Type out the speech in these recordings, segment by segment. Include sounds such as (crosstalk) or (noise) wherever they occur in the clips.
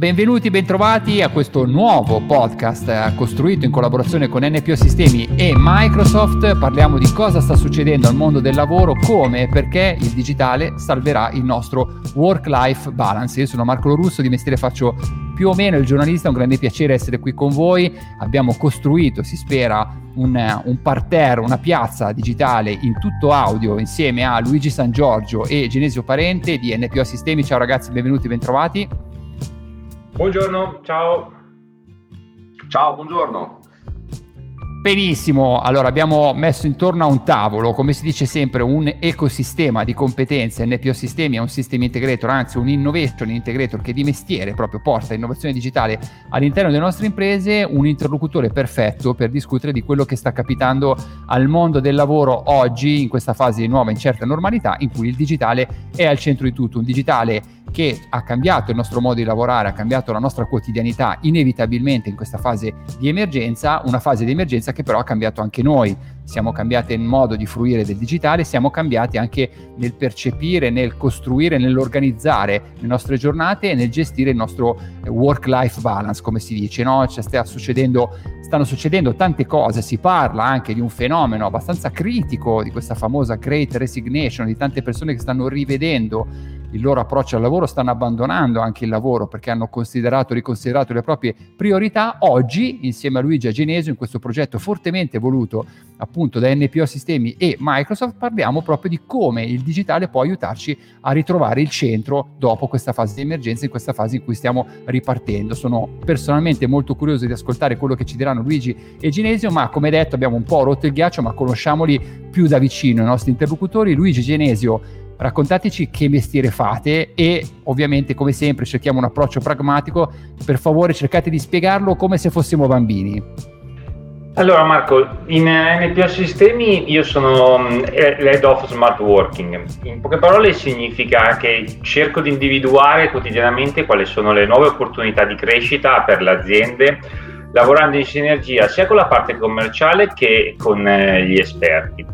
Benvenuti, bentrovati a questo nuovo podcast eh, costruito in collaborazione con NPO Sistemi e Microsoft. Parliamo di cosa sta succedendo al mondo del lavoro, come e perché il digitale salverà il nostro work-life balance. Io sono Marco Lorusso, di mestiere faccio più o meno il giornalista, è un grande piacere essere qui con voi. Abbiamo costruito, si spera, un, un parterre, una piazza digitale in tutto audio insieme a Luigi San Giorgio e Genesio Parente di NPO Sistemi. Ciao ragazzi, benvenuti, bentrovati. Buongiorno, ciao. Ciao, buongiorno. Benissimo, allora abbiamo messo intorno a un tavolo, come si dice sempre, un ecosistema di competenze. NPO Sistemi è un system integrator, anzi un innovation integrator che di mestiere proprio porta innovazione digitale all'interno delle nostre imprese, un interlocutore perfetto per discutere di quello che sta capitando al mondo del lavoro oggi, in questa fase di nuova incerta normalità, in cui il digitale è al centro di tutto, un digitale che ha cambiato il nostro modo di lavorare, ha cambiato la nostra quotidianità inevitabilmente in questa fase di emergenza, una fase di emergenza che però ha cambiato anche noi. Siamo cambiati nel modo di fruire del digitale, siamo cambiati anche nel percepire, nel costruire, nell'organizzare le nostre giornate e nel gestire il nostro work-life balance, come si dice. No? Cioè, sta succedendo, stanno succedendo tante cose, si parla anche di un fenomeno abbastanza critico, di questa famosa Great Resignation, di tante persone che stanno rivedendo il loro approccio al lavoro, stanno abbandonando anche il lavoro perché hanno considerato, riconsiderato le proprie priorità. Oggi, insieme a Luigi Agenesio, in questo progetto fortemente voluto appunto da NPO Sistemi e Microsoft, parliamo proprio di come il digitale può aiutarci a ritrovare il centro dopo questa fase di emergenza, in questa fase in cui stiamo ripartendo. Sono personalmente molto curioso di ascoltare quello che ci diranno Luigi e Genesio, ma come detto abbiamo un po' rotto il ghiaccio, ma conosciamoli più da vicino i nostri interlocutori. Luigi Genesio raccontateci che mestiere fate e ovviamente come sempre cerchiamo un approccio pragmatico, per favore cercate di spiegarlo come se fossimo bambini. Allora Marco, in NPO Sistemi io sono mm, l'head of smart working. In poche parole significa che cerco di individuare quotidianamente quali sono le nuove opportunità di crescita per le aziende, lavorando in sinergia sia con la parte commerciale che con eh, gli esperti.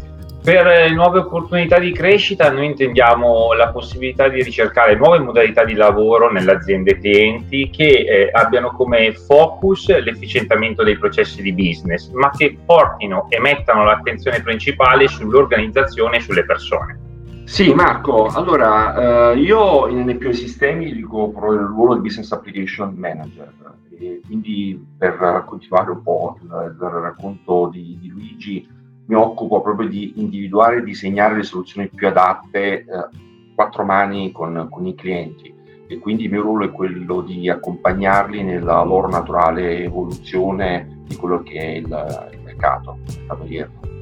Per nuove opportunità di crescita noi intendiamo la possibilità di ricercare nuove modalità di lavoro nelle aziende clienti che eh, abbiano come focus l'efficientamento dei processi di business, ma che portino e mettano l'attenzione principale sull'organizzazione e sulle persone. Sì, Marco, allora eh, io in NPO Sistemi ricopro il ruolo di Business Application Manager e quindi per continuare un po' il, il racconto di, di Luigi, mi occupo proprio di individuare e disegnare le soluzioni più adatte eh, quattro mani con, con, i clienti e quindi il mio ruolo è quello di accompagnarli nella loro naturale evoluzione di quello che è il, il mercato, il mercato odierno.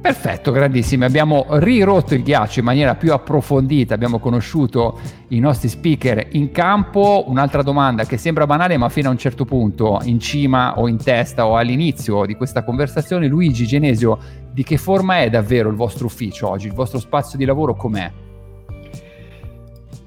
Perfetto, grandissimi. Abbiamo rirotto il ghiaccio in maniera più approfondita, abbiamo conosciuto i nostri speaker in campo. Un'altra domanda che sembra banale, ma fino a un certo punto, in cima o in testa o all'inizio di questa conversazione, Luigi Genesio, di che forma è davvero il vostro ufficio oggi? Il vostro spazio di lavoro com'è?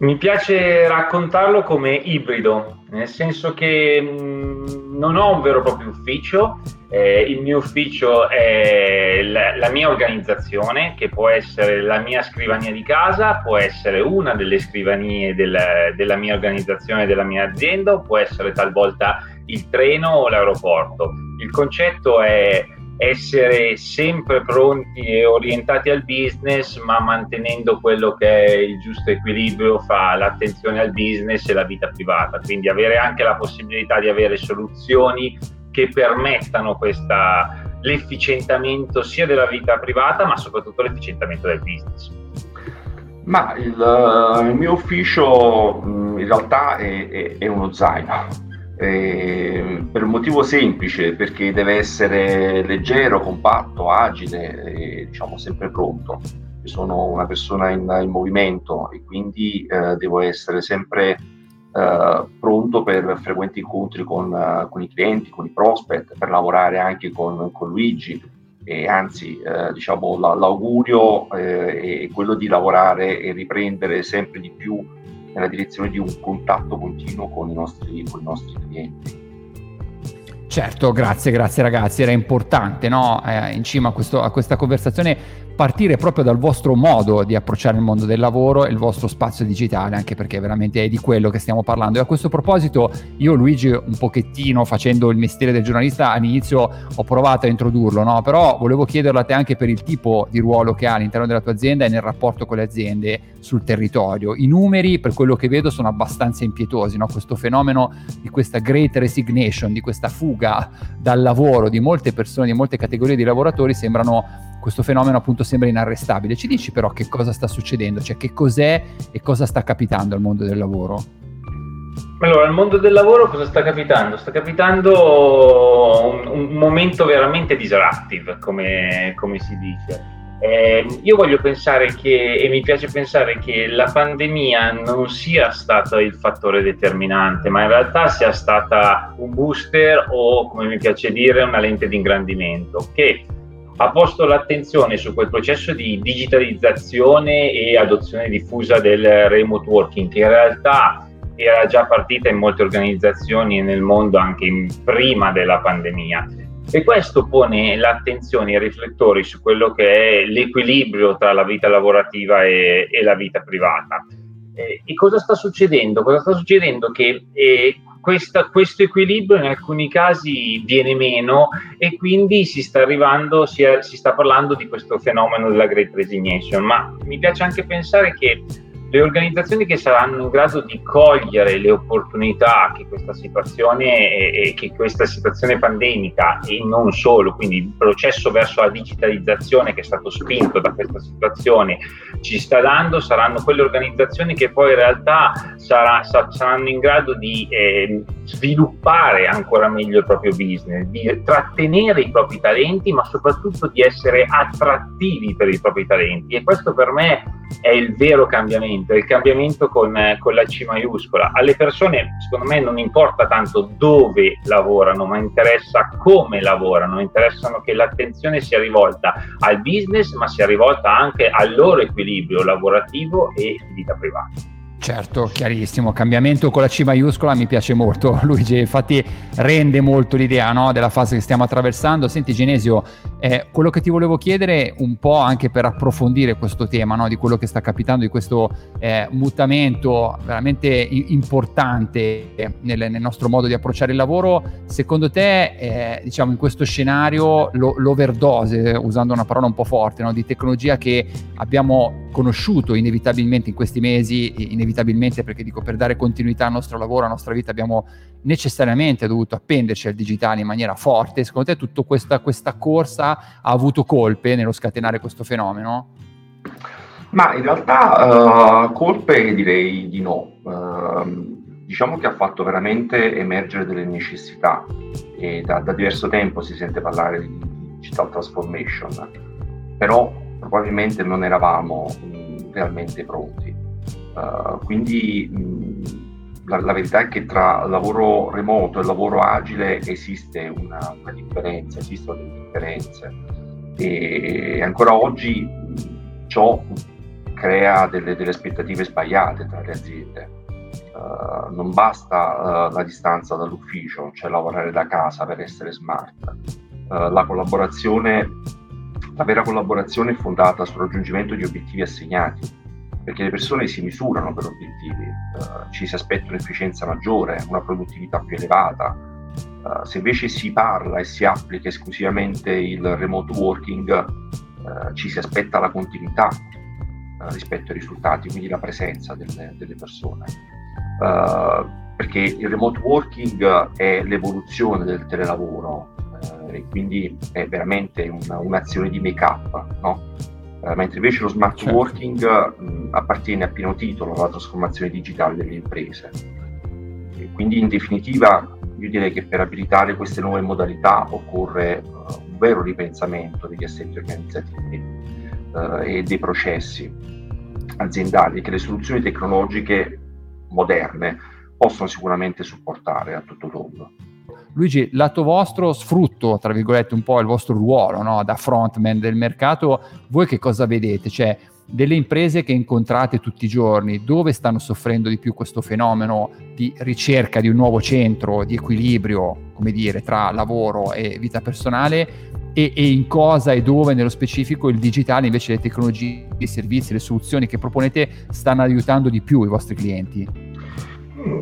Mi piace raccontarlo come ibrido, nel senso che mm, non ho un vero e proprio ufficio, eh, il mio ufficio è la, la, mia organizzazione, che può essere la mia scrivania di casa, può essere una delle scrivanie del, della mia organizzazione, della mia azienda, può essere talvolta il treno o l'aeroporto. Il concetto è essere sempre pronti e orientati al business, ma mantenendo quello che è il giusto equilibrio fra l'attenzione al business e la vita privata. Quindi avere anche la possibilità di avere soluzioni che permettano questa, l'efficientamento sia della vita privata, ma soprattutto l'efficientamento del business. Ma il, il mio ufficio in realtà è, è, è uno zaino eh, per un motivo semplice, perché deve essere leggero, compatto, agile e diciamo sempre pronto. Io sono una persona in, in movimento e quindi eh, devo essere sempre eh, pronto per frequenti incontri con, con, i clienti, con i prospect, per lavorare anche con, con Luigi. E anzi, eh, diciamo, la, l'augurio eh, è quello di lavorare e riprendere sempre di più nella direzione di un contatto continuo con i nostri, con i nostri clienti. Certo, grazie, grazie ragazzi, era importante no? eh, in cima a, questo, a, questa conversazione partire proprio dal vostro modo di approcciare il mondo del lavoro e il vostro spazio digitale, anche perché veramente è di quello che stiamo parlando. E a questo proposito, io Luigi, un pochettino facendo il mestiere del giornalista, all'inizio ho provato a introdurlo, no? però volevo chiederlo a te anche per il tipo di ruolo che ha all'interno della tua azienda e nel rapporto con le aziende sul territorio. I numeri, per quello che vedo, sono abbastanza impietosi, no? questo fenomeno di questa great resignation, di questa fuga dal lavoro di molte persone, di molte categorie di lavoratori, sembrano questo fenomeno appunto sembra inarrestabile. Ci dici però che cosa sta succedendo, cioè che cos'è e cosa sta capitando al mondo del lavoro? Allora, al mondo del lavoro cosa sta capitando? Sta capitando un, un momento veramente disruptive, come, come si dice. Eh, io voglio pensare che, e mi piace pensare che la pandemia non sia stata il fattore determinante, ma in realtà sia stata un booster o, come mi piace dire, una lente di ingrandimento che ha posto l'attenzione su quel processo di digitalizzazione e adozione diffusa del remote working, che in realtà era già partita in molte organizzazioni nel mondo anche prima della pandemia. E questo pone l'attenzione e i riflettori su quello che è l'equilibrio tra la vita lavorativa e, e la vita privata. E cosa sta succedendo? Cosa sta succedendo? Che eh, questa, questo equilibrio in alcuni casi viene meno e quindi si sta arrivando, si, è, si sta parlando di questo fenomeno della Great Resignation, ma mi piace anche pensare che le organizzazioni che saranno in grado di cogliere le opportunità che questa situazione e che questa situazione pandemica e non solo, quindi il processo verso la digitalizzazione che è stato spinto da questa situazione ci sta dando, saranno quelle organizzazioni che poi in realtà sarà, saranno in grado di eh, sviluppare ancora meglio il proprio business, di trattenere i propri talenti, ma soprattutto di essere attrattivi per i propri talenti. E questo per me è il vero cambiamento, è il cambiamento con, con la C maiuscola. Alle persone, secondo me, non importa tanto dove lavorano, ma interessa come lavorano, interessano che l'attenzione sia rivolta al business, ma sia rivolta anche al loro equilibrio lavorativo e vita privata. Certo, chiarissimo, cambiamento con la C maiuscola mi piace molto, (laughs) Luigi, infatti rende molto l'idea no, della fase che stiamo attraversando. Senti Genesio, eh, quello che ti volevo chiedere un po' anche per approfondire questo tema, no, di quello che sta capitando, di questo eh, mutamento veramente importante nel, nel, nostro modo di approcciare il lavoro, secondo te eh, diciamo in questo scenario lo, l'overdose, usando una parola un po' forte, no, di tecnologia che abbiamo conosciuto inevitabilmente in questi mesi, inevitabilmente perché dico per dare continuità al nostro lavoro, alla nostra vita abbiamo necessariamente dovuto appenderci al digitale in maniera forte. Secondo te tutta questa, questa corsa ha avuto colpe nello scatenare questo fenomeno? Ma in realtà uh, colpe direi di no. Uh, diciamo che ha fatto veramente emergere delle necessità e da, da diverso tempo si sente parlare di digital transformation, però probabilmente non eravamo mh, realmente pronti. Uh, quindi mh, la, la, verità è che tra lavoro remoto e lavoro agile esiste una, una differenza, esistono delle differenze e ancora oggi mh, ciò crea delle, delle, aspettative sbagliate tra le aziende. Uh, non basta uh, la distanza dall'ufficio, cioè lavorare da casa per essere smart. la collaborazione la vera collaborazione è fondata sul raggiungimento di obiettivi assegnati, perché le persone si misurano per obiettivi, uh, ci si aspetta un'efficienza maggiore, una produttività più elevata. Uh, se invece si parla e si applica esclusivamente il remote working, uh, ci si aspetta la continuità rispetto ai risultati, quindi la presenza delle, delle persone. perché il remote working è l'evoluzione del telelavoro, e quindi è veramente una, un'azione di make-up, no? eh, mentre invece lo smart certo. working mh, appartiene a pieno titolo alla trasformazione digitale delle imprese. E quindi in definitiva io direi che per abilitare queste nuove modalità occorre uh, un vero ripensamento degli assetti organizzativi uh, e dei processi aziendali che le soluzioni tecnologiche moderne possono sicuramente supportare a tutto tondo. Luigi, lato vostro, sfrutto, tra virgolette, un po' il vostro ruolo no? da frontman del mercato, voi che cosa vedete? Cioè, delle imprese che incontrate tutti i giorni, dove stanno soffrendo di più questo fenomeno di ricerca di un nuovo centro di equilibrio, come dire, tra lavoro e vita personale e, e, in cosa e dove nello specifico il digitale invece le tecnologie, i servizi, le soluzioni che proponete stanno aiutando di più i vostri clienti?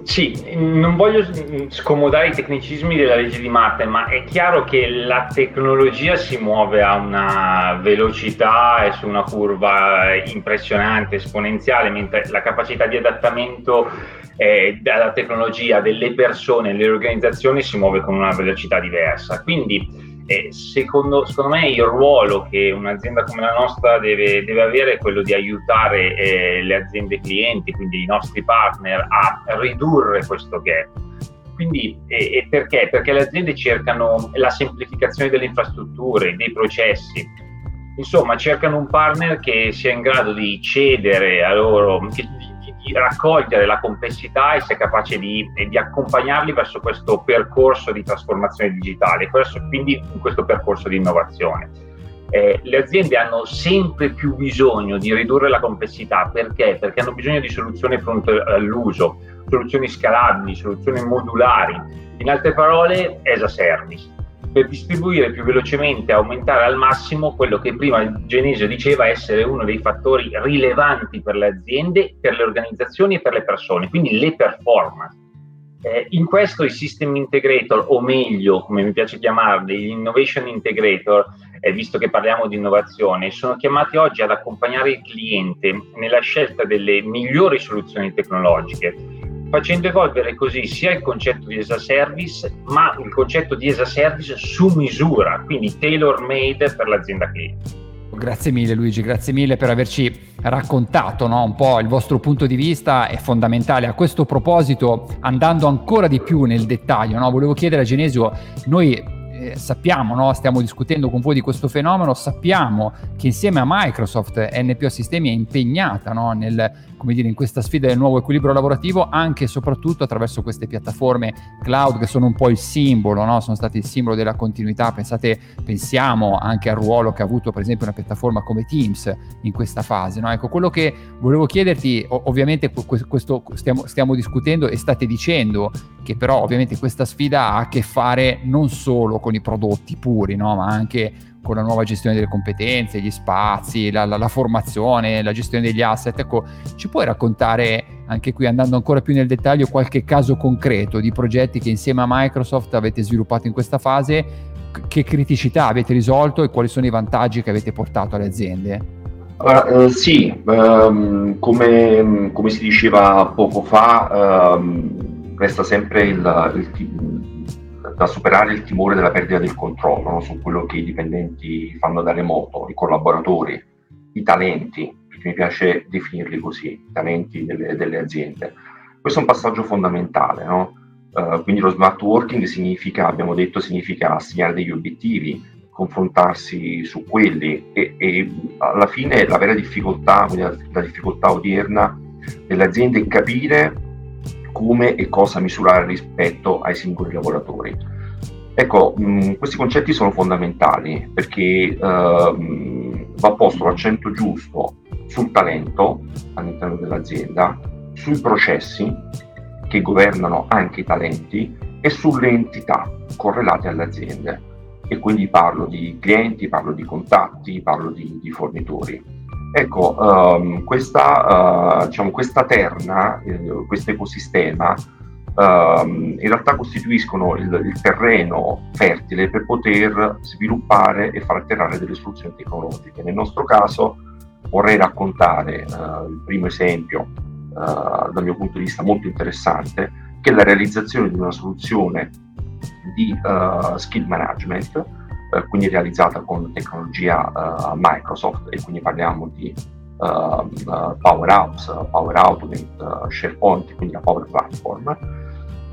Sì, non voglio scomodare i tecnicismi della legge di Marte, ma è chiaro che la tecnologia si muove a una velocità e su una curva impressionante, esponenziale, mentre la capacità di adattamento eh, alla tecnologia delle persone, delle organizzazioni si muove con una velocità diversa. Quindi e secondo, secondo, me il ruolo che un'azienda come la nostra deve, deve avere è quello di aiutare eh, le aziende clienti, quindi i nostri partner, a ridurre questo gap. Quindi, e, e perché? Perché le aziende cercano la semplificazione delle infrastrutture, dei processi, insomma cercano un partner che sia in grado di cedere a loro, che, di raccogliere la complessità e sia capace di, di, accompagnarli verso questo percorso di trasformazione digitale, questo, quindi in questo percorso di innovazione. Eh, le aziende hanno sempre più bisogno di ridurre la complessità perché? Perché hanno bisogno di soluzioni pronte all'uso, soluzioni scalabili, soluzioni modulari, in altre parole, as a service per distribuire più velocemente e aumentare al massimo quello che prima Genesio diceva essere uno dei fattori rilevanti per le aziende, per le organizzazioni e per le persone, quindi le performance. Eh, in questo i system integrator, o meglio, come mi piace chiamarli, gli innovation integrator, eh, visto che parliamo di innovazione, sono chiamati oggi ad accompagnare il cliente nella scelta delle migliori soluzioni tecnologiche facendo evolvere così sia il concetto di as a service, ma il concetto di as a service su misura, quindi tailor made per l'azienda cliente. Grazie mille Luigi, grazie mille per averci raccontato no, un po' il vostro punto di vista, è fondamentale. A questo proposito, andando ancora di più nel dettaglio, no, volevo chiedere a Genesio, noi eh, sappiamo, no? stiamo discutendo con voi di questo fenomeno, sappiamo che insieme a Microsoft NPO Sistemi è impegnata no? Nel, dire, in questa sfida del nuovo equilibrio lavorativo anche e soprattutto attraverso queste piattaforme cloud che sono un po' il simbolo, no? sono state il simbolo della continuità. Pensate, pensiamo anche al ruolo che ha avuto per esempio una piattaforma come Teams in questa fase. Ecco, quello che volevo chiederti, ovviamente questo stiamo, stiamo discutendo e state dicendo che però ovviamente questa sfida ha a che fare non solo con con i prodotti puri, no? ma anche con la nuova gestione delle competenze, gli spazi, la, la, la, formazione, la gestione degli asset. Ecco, ci puoi raccontare anche qui, andando ancora più nel dettaglio, qualche caso concreto di progetti che insieme a Microsoft avete sviluppato in questa fase? Che criticità avete risolto e quali sono i vantaggi che avete portato alle aziende? Allora, eh, sì, ehm, come, come, si diceva poco fa, ehm, resta sempre il, il, da superare il timore della perdita del controllo no? su quello che i dipendenti fanno da remoto, i collaboratori, i talenti, perché mi piace definirli così, i talenti delle, delle aziende. Questo è un passaggio fondamentale, no? uh, quindi lo smart working significa, abbiamo detto, significa assegnare degli obiettivi, confrontarsi su quelli e, e alla fine la vera difficoltà, la, la difficoltà odierna delle aziende è capire come e cosa misurare rispetto ai singoli lavoratori. Ecco, mh, mm, questi concetti sono fondamentali perché uh, va posto l'accento giusto sul talento all'interno dell'azienda, sui processi che governano anche i talenti e sulle entità correlate alle aziende. E quindi parlo di clienti, parlo di contatti, parlo di, di fornitori. Ecco, um, questa, uh, diciamo, questa, terna, eh, questo ecosistema, um, in realtà costituiscono il, il, terreno fertile per poter sviluppare e far atterrare delle soluzioni tecnologiche. Nel nostro caso vorrei raccontare uh, il primo esempio, uh, dal mio punto di vista molto interessante, che è la realizzazione di una soluzione di skill management eh, quindi realizzata con tecnologia uh, Microsoft e quindi parliamo di uh, Power Apps, Power Automate, SharePoint, quindi la Power Platform,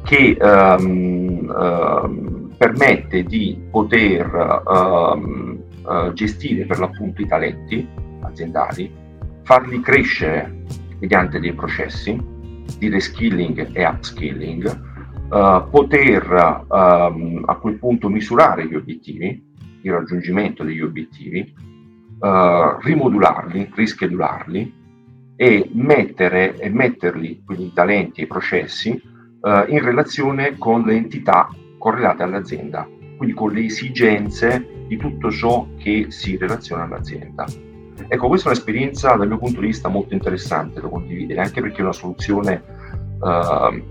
che um, um, permette di poter um, gestire per l'appunto i talenti aziendali, farli crescere mediante dei processi di reskilling e upskilling, uh, poter um, a quel punto misurare gli obiettivi, il raggiungimento degli obiettivi, uh, rimodularli, rischedularli e mettere e metterli, quindi i talenti e i processi, uh, in relazione con le entità correlate all'azienda, quindi con le esigenze di tutto ciò che si relaziona all'azienda. Ecco, questa è un'esperienza dal mio punto di vista molto interessante da condividere, anche perché è una soluzione eh,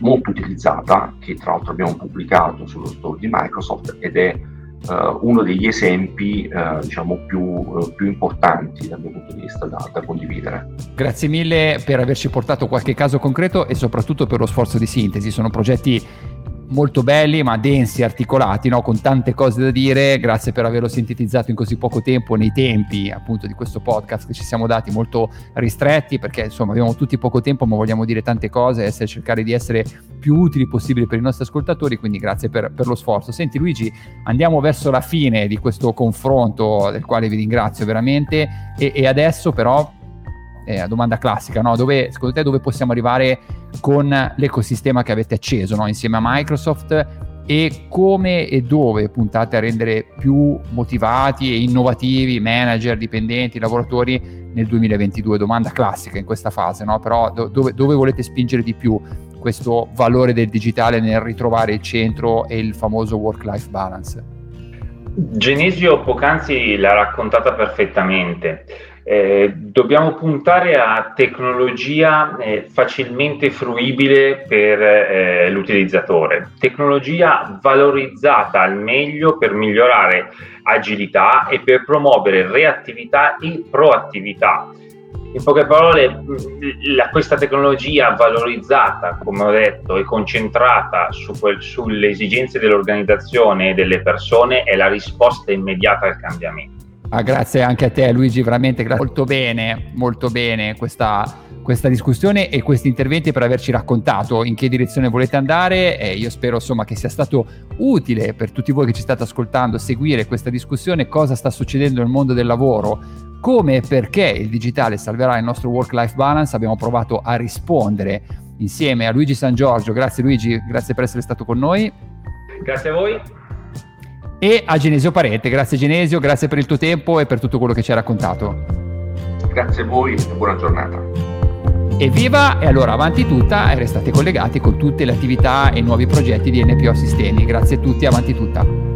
molto utilizzata, che tra l'altro abbiamo pubblicato sullo store di Microsoft ed è Uh, uno degli esempi uh, diciamo più, uh, più, importanti dal mio punto di vista da, da, condividere. Grazie mille per averci portato qualche caso concreto e soprattutto per lo sforzo di sintesi. Sono progetti molto belli ma densi, articolati, no? con tante cose da dire. Grazie per averlo sintetizzato in così poco tempo nei tempi appunto di questo podcast che ci siamo dati molto ristretti perché insomma abbiamo tutti poco tempo ma vogliamo dire tante cose e cercare di essere più utili possibile per i nostri ascoltatori, quindi grazie per, per lo sforzo. Senti Luigi, andiamo verso la fine di questo confronto del quale vi ringrazio veramente e, e adesso però eh, domanda classica, no? dove, secondo te dove possiamo arrivare con l'ecosistema che avete acceso no? insieme a Microsoft e come e dove puntate a rendere più motivati e innovativi manager, dipendenti, lavoratori nel 2022? Domanda classica in questa fase, no? però do- dove, dove volete spingere di più questo valore del digitale nel ritrovare il centro e il famoso work-life balance? Genesio poc'anzi l'ha raccontata perfettamente. Eh, dobbiamo puntare a tecnologia eh, facilmente fruibile per eh, l'utilizzatore, tecnologia valorizzata al meglio per migliorare agilità e per promuovere reattività e proattività. In poche parole, la, questa tecnologia valorizzata, come ho detto, e concentrata su quel, sulle esigenze dell'organizzazione e delle persone è la risposta immediata al cambiamento. Ah, grazie anche a te Luigi, veramente gra- molto bene, molto bene questa, questa, discussione e questi interventi per averci raccontato in che direzione volete andare e io spero insomma che sia stato utile per tutti voi che ci state ascoltando seguire questa discussione, cosa sta succedendo nel mondo del lavoro, come e perché il digitale salverà il nostro work-life balance, abbiamo provato a rispondere insieme a Luigi San Giorgio, grazie Luigi, grazie per essere stato con noi. Grazie a voi e a Genesio Parente. Grazie Genesio, grazie per il tuo tempo e per tutto quello che ci hai raccontato. Grazie a voi e buona giornata. Evviva e allora avanti tutta e restate collegati con tutte le attività e nuovi progetti di NPO Sistemi. Grazie a tutti, avanti tutta.